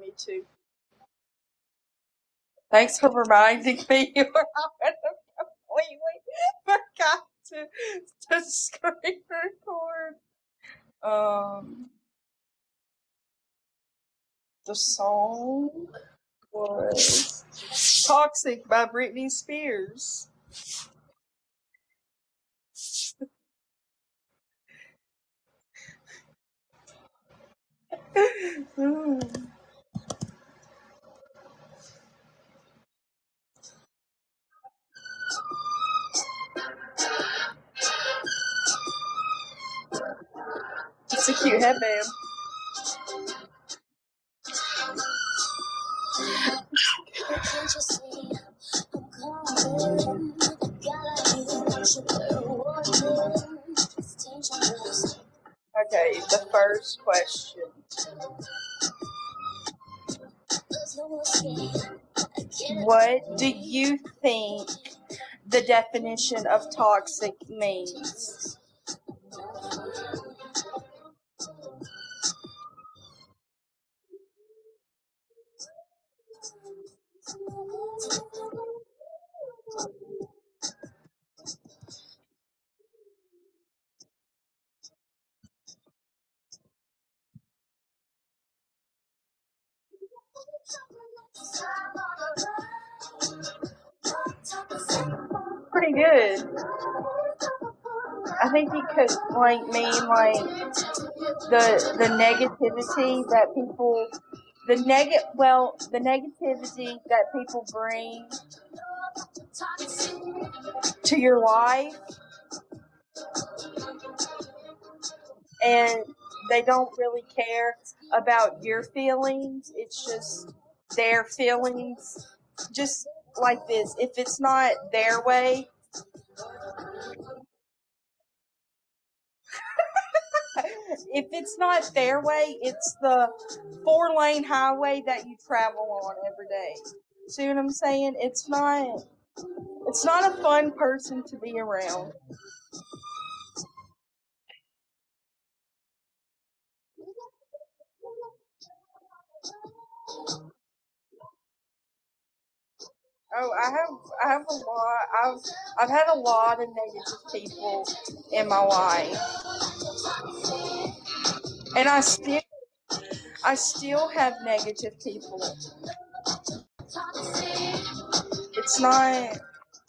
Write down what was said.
me too. Thanks for reminding me. I completely forgot to, to screen record. Um, the song was Toxic by Britney Spears. It's a cute headband. Okay, the first question. What do you think the definition of toxic means? Pretty good. I think you could like mean like the the negativity that people the neg well the negativity that people bring to your life and they don't really care about your feelings it's just their feelings. Just like this if it's not their way if it's not their way, it's the four lane highway that you travel on every day. See what I'm saying? It's not it's not a fun person to be around. Oh, I have I have a lot I've I've had a lot of negative people in my life. And I still I still have negative people. It's not